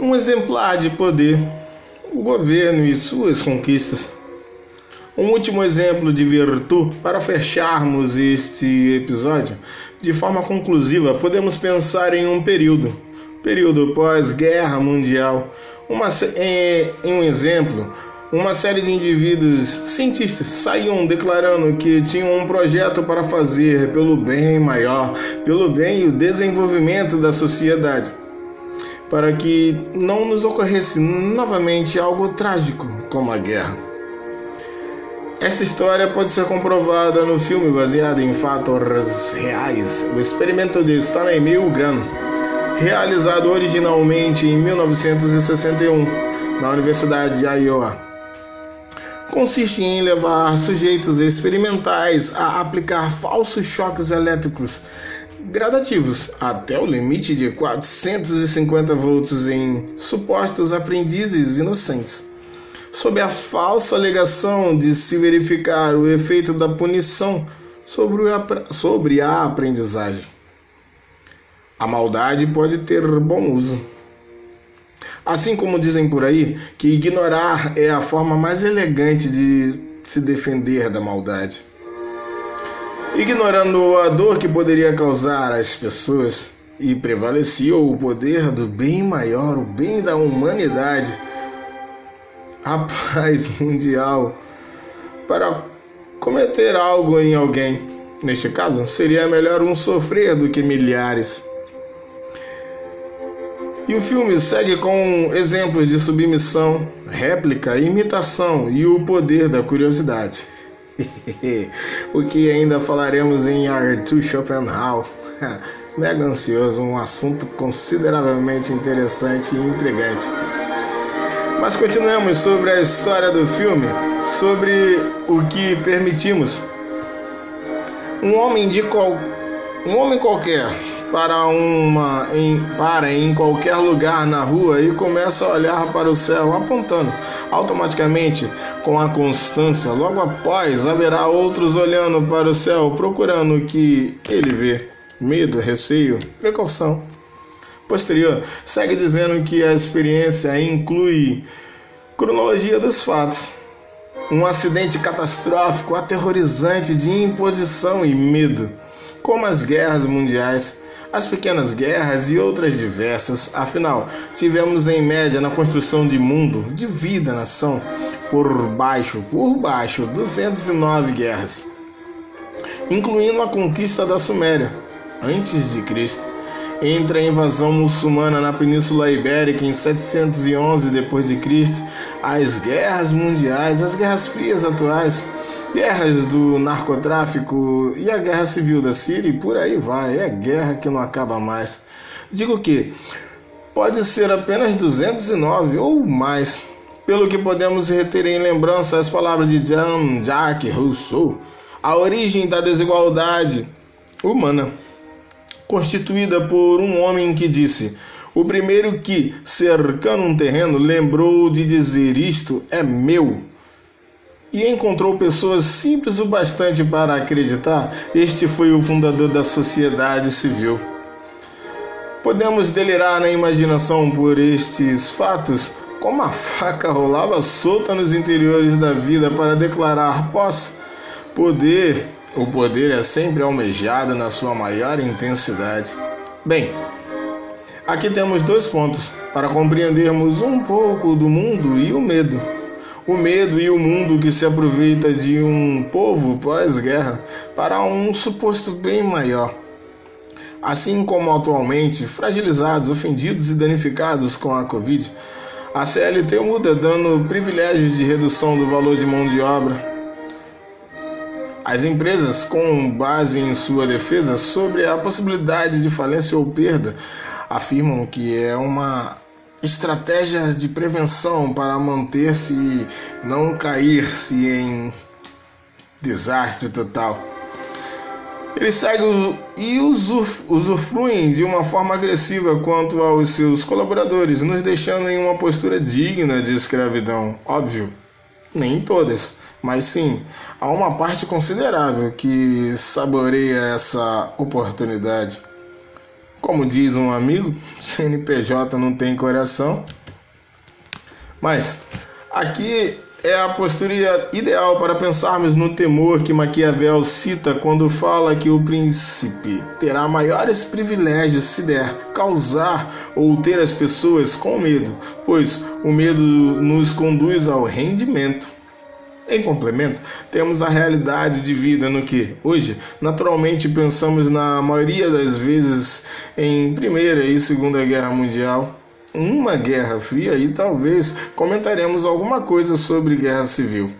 um exemplar de poder, o governo e suas conquistas. Um último exemplo de virtude para fecharmos este episódio de forma conclusiva, podemos pensar em um período, período pós-guerra mundial. Uma, em, em um exemplo, uma série de indivíduos cientistas saíam declarando que tinham um projeto para fazer pelo bem maior, pelo bem e o desenvolvimento da sociedade, para que não nos ocorresse novamente algo trágico como a guerra. Esta história pode ser comprovada no filme baseado em fatos reais, O Experimento de Stanley Milgram, realizado originalmente em 1961 na Universidade de Iowa. Consiste em levar sujeitos experimentais a aplicar falsos choques elétricos gradativos até o limite de 450 volts em supostos aprendizes inocentes sob a falsa alegação de se verificar o efeito da punição sobre, a, sobre a aprendizagem. A maldade pode ter bom uso. Assim como dizem por aí que ignorar é a forma mais elegante de se defender da maldade. Ignorando a dor que poderia causar às pessoas, e prevalecia o poder do bem maior, o bem da humanidade a paz mundial para cometer algo em alguém. Neste caso, seria melhor um sofrer do que milhares. E o filme segue com exemplos de submissão, réplica, imitação e o poder da curiosidade. o que ainda falaremos em Arthur Schopenhauer. Mega ansioso, um assunto consideravelmente interessante e intrigante. Mas continuemos sobre a história do filme, sobre o que permitimos. Um homem de qual, um homem qualquer para uma em, para em qualquer lugar na rua e começa a olhar para o céu, apontando automaticamente com a constância. Logo após, haverá outros olhando para o céu, procurando o que ele vê. Medo, receio, precaução posterior segue dizendo que a experiência inclui cronologia dos fatos, um acidente catastrófico, aterrorizante de imposição e medo, como as guerras mundiais, as pequenas guerras e outras diversas. Afinal, tivemos em média na construção de mundo, de vida, nação, por baixo, por baixo, 209 guerras, incluindo a conquista da Suméria, antes de Cristo entre a invasão muçulmana na Península Ibérica em 711 d.C., as guerras mundiais, as guerras frias atuais, guerras do narcotráfico e a guerra civil da Síria, e por aí vai, é guerra que não acaba mais. Digo que pode ser apenas 209 ou mais, pelo que podemos reter em lembrança as palavras de Jean-Jacques Rousseau, a origem da desigualdade humana constituída por um homem que disse: O primeiro que, cercando um terreno, lembrou de dizer: Isto é meu. E encontrou pessoas simples o bastante para acreditar, este foi o fundador da sociedade civil. Podemos delirar na imaginação por estes fatos, como a faca rolava solta nos interiores da vida para declarar posse, poder o poder é sempre almejado na sua maior intensidade. Bem, aqui temos dois pontos para compreendermos um pouco do mundo e o medo. O medo e o mundo que se aproveita de um povo pós-guerra para um suposto bem maior. Assim como atualmente, fragilizados, ofendidos e danificados com a Covid, a CLT muda dando privilégios de redução do valor de mão de obra as empresas, com base em sua defesa sobre a possibilidade de falência ou perda, afirmam que é uma estratégia de prevenção para manter-se e não cair-se em desastre total. Eles seguem e usufruem de uma forma agressiva quanto aos seus colaboradores, nos deixando em uma postura digna de escravidão. Óbvio, nem todas mas sim, há uma parte considerável que saboreia essa oportunidade. Como diz um amigo, CNPJ não tem coração. Mas aqui é a postura ideal para pensarmos no temor que Maquiavel cita quando fala que o príncipe terá maiores privilégios se der causar ou ter as pessoas com medo, pois o medo nos conduz ao rendimento. Em complemento, temos a realidade de vida no que, hoje, naturalmente pensamos na maioria das vezes em Primeira e Segunda Guerra Mundial, uma guerra fria e talvez comentaremos alguma coisa sobre guerra civil.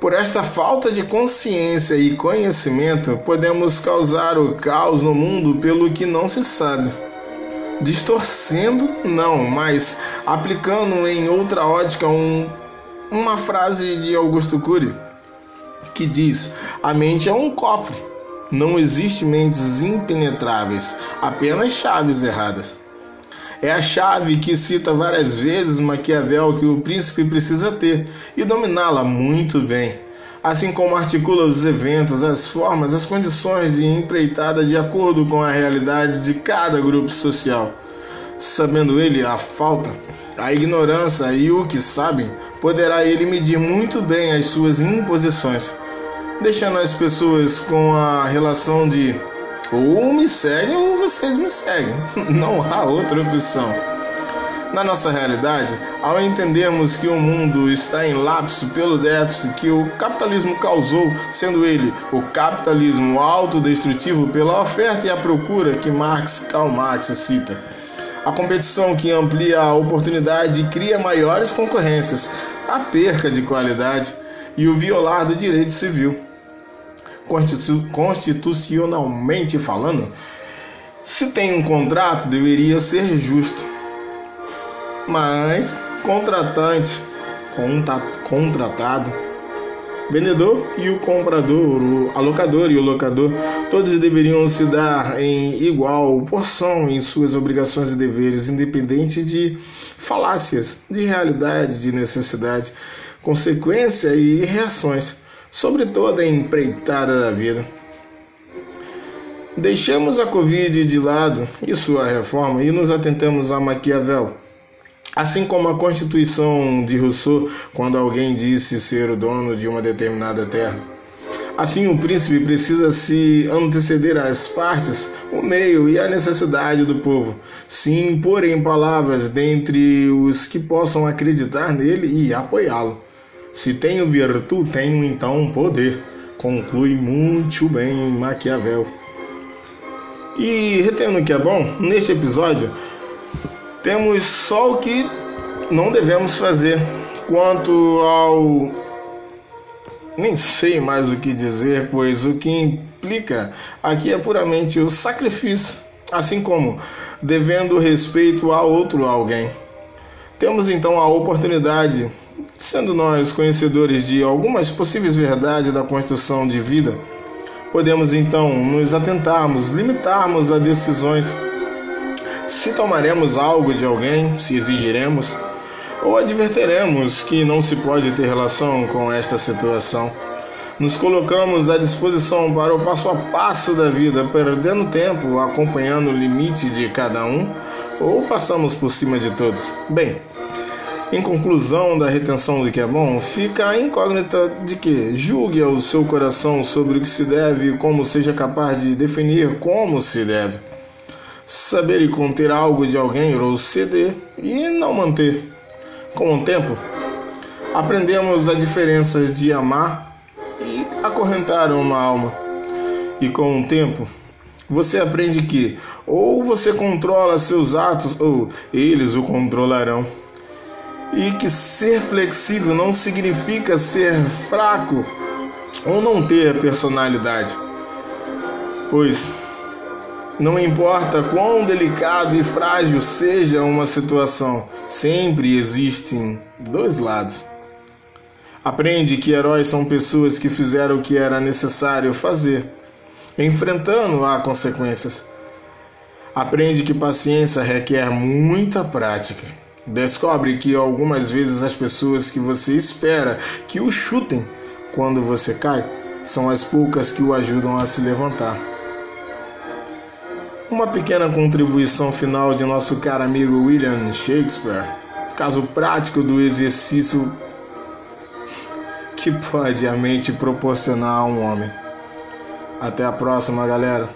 Por esta falta de consciência e conhecimento, podemos causar o caos no mundo pelo que não se sabe. Distorcendo, não, mas aplicando em outra ótica um, uma frase de Augusto Cury que diz: A mente é um cofre não existe mentes impenetráveis, apenas chaves erradas. É a chave que cita várias vezes Maquiavel que o príncipe precisa ter e dominá-la muito bem, assim como articula os eventos, as formas, as condições de empreitada de acordo com a realidade de cada grupo social. Sabendo ele a falta, a ignorância e o que sabem, poderá ele medir muito bem as suas imposições deixando as pessoas com a relação de ou me seguem ou vocês me seguem. Não há outra opção. Na nossa realidade, ao entendermos que o mundo está em lapso pelo déficit que o capitalismo causou, sendo ele o capitalismo autodestrutivo pela oferta e a procura que Marx, Karl Marx cita, a competição que amplia a oportunidade cria maiores concorrências, a perca de qualidade e o violar do direito civil constitucionalmente falando, se tem um contrato, deveria ser justo. Mas contratante, contratado, vendedor e o comprador, o alocador e o locador, todos deveriam se dar em igual porção em suas obrigações e deveres, independente de falácias, de realidade, de necessidade, consequência e reações sobre toda a empreitada da vida. Deixemos a Covid de lado e sua reforma e nos atentamos a Maquiavel. Assim como a Constituição de Rousseau, quando alguém disse ser o dono de uma determinada terra. Assim, o príncipe precisa se anteceder às partes, o meio e a necessidade do povo, se impor em palavras dentre os que possam acreditar nele e apoiá-lo. Se tenho virtude, tenho então poder. Conclui muito bem Maquiavel. E retendo que é bom, neste episódio temos só o que não devemos fazer quanto ao nem sei mais o que dizer, pois o que implica aqui é puramente o sacrifício, assim como devendo respeito a outro alguém. Temos então a oportunidade Sendo nós conhecedores de algumas possíveis verdades da construção de vida, podemos então nos atentarmos, limitarmos a decisões. Se tomaremos algo de alguém, se exigiremos, ou adverteremos que não se pode ter relação com esta situação. Nos colocamos à disposição para o passo a passo da vida, perdendo tempo acompanhando o limite de cada um, ou passamos por cima de todos. Bem, em conclusão da retenção do que é bom, fica a incógnita de que julgue ao seu coração sobre o que se deve e como seja capaz de definir como se deve. Saber e conter algo de alguém ou ceder e não manter. Com o tempo, aprendemos a diferença de amar e acorrentar uma alma. E com o tempo, você aprende que ou você controla seus atos ou eles o controlarão e que ser flexível não significa ser fraco ou não ter personalidade. Pois não importa quão delicado e frágil seja uma situação, sempre existem dois lados. Aprende que heróis são pessoas que fizeram o que era necessário fazer, enfrentando as consequências. Aprende que paciência requer muita prática. Descobre que algumas vezes as pessoas que você espera que o chutem quando você cai são as poucas que o ajudam a se levantar. Uma pequena contribuição final de nosso caro amigo William Shakespeare, caso prático do exercício que pode a mente proporcionar a um homem. Até a próxima, galera.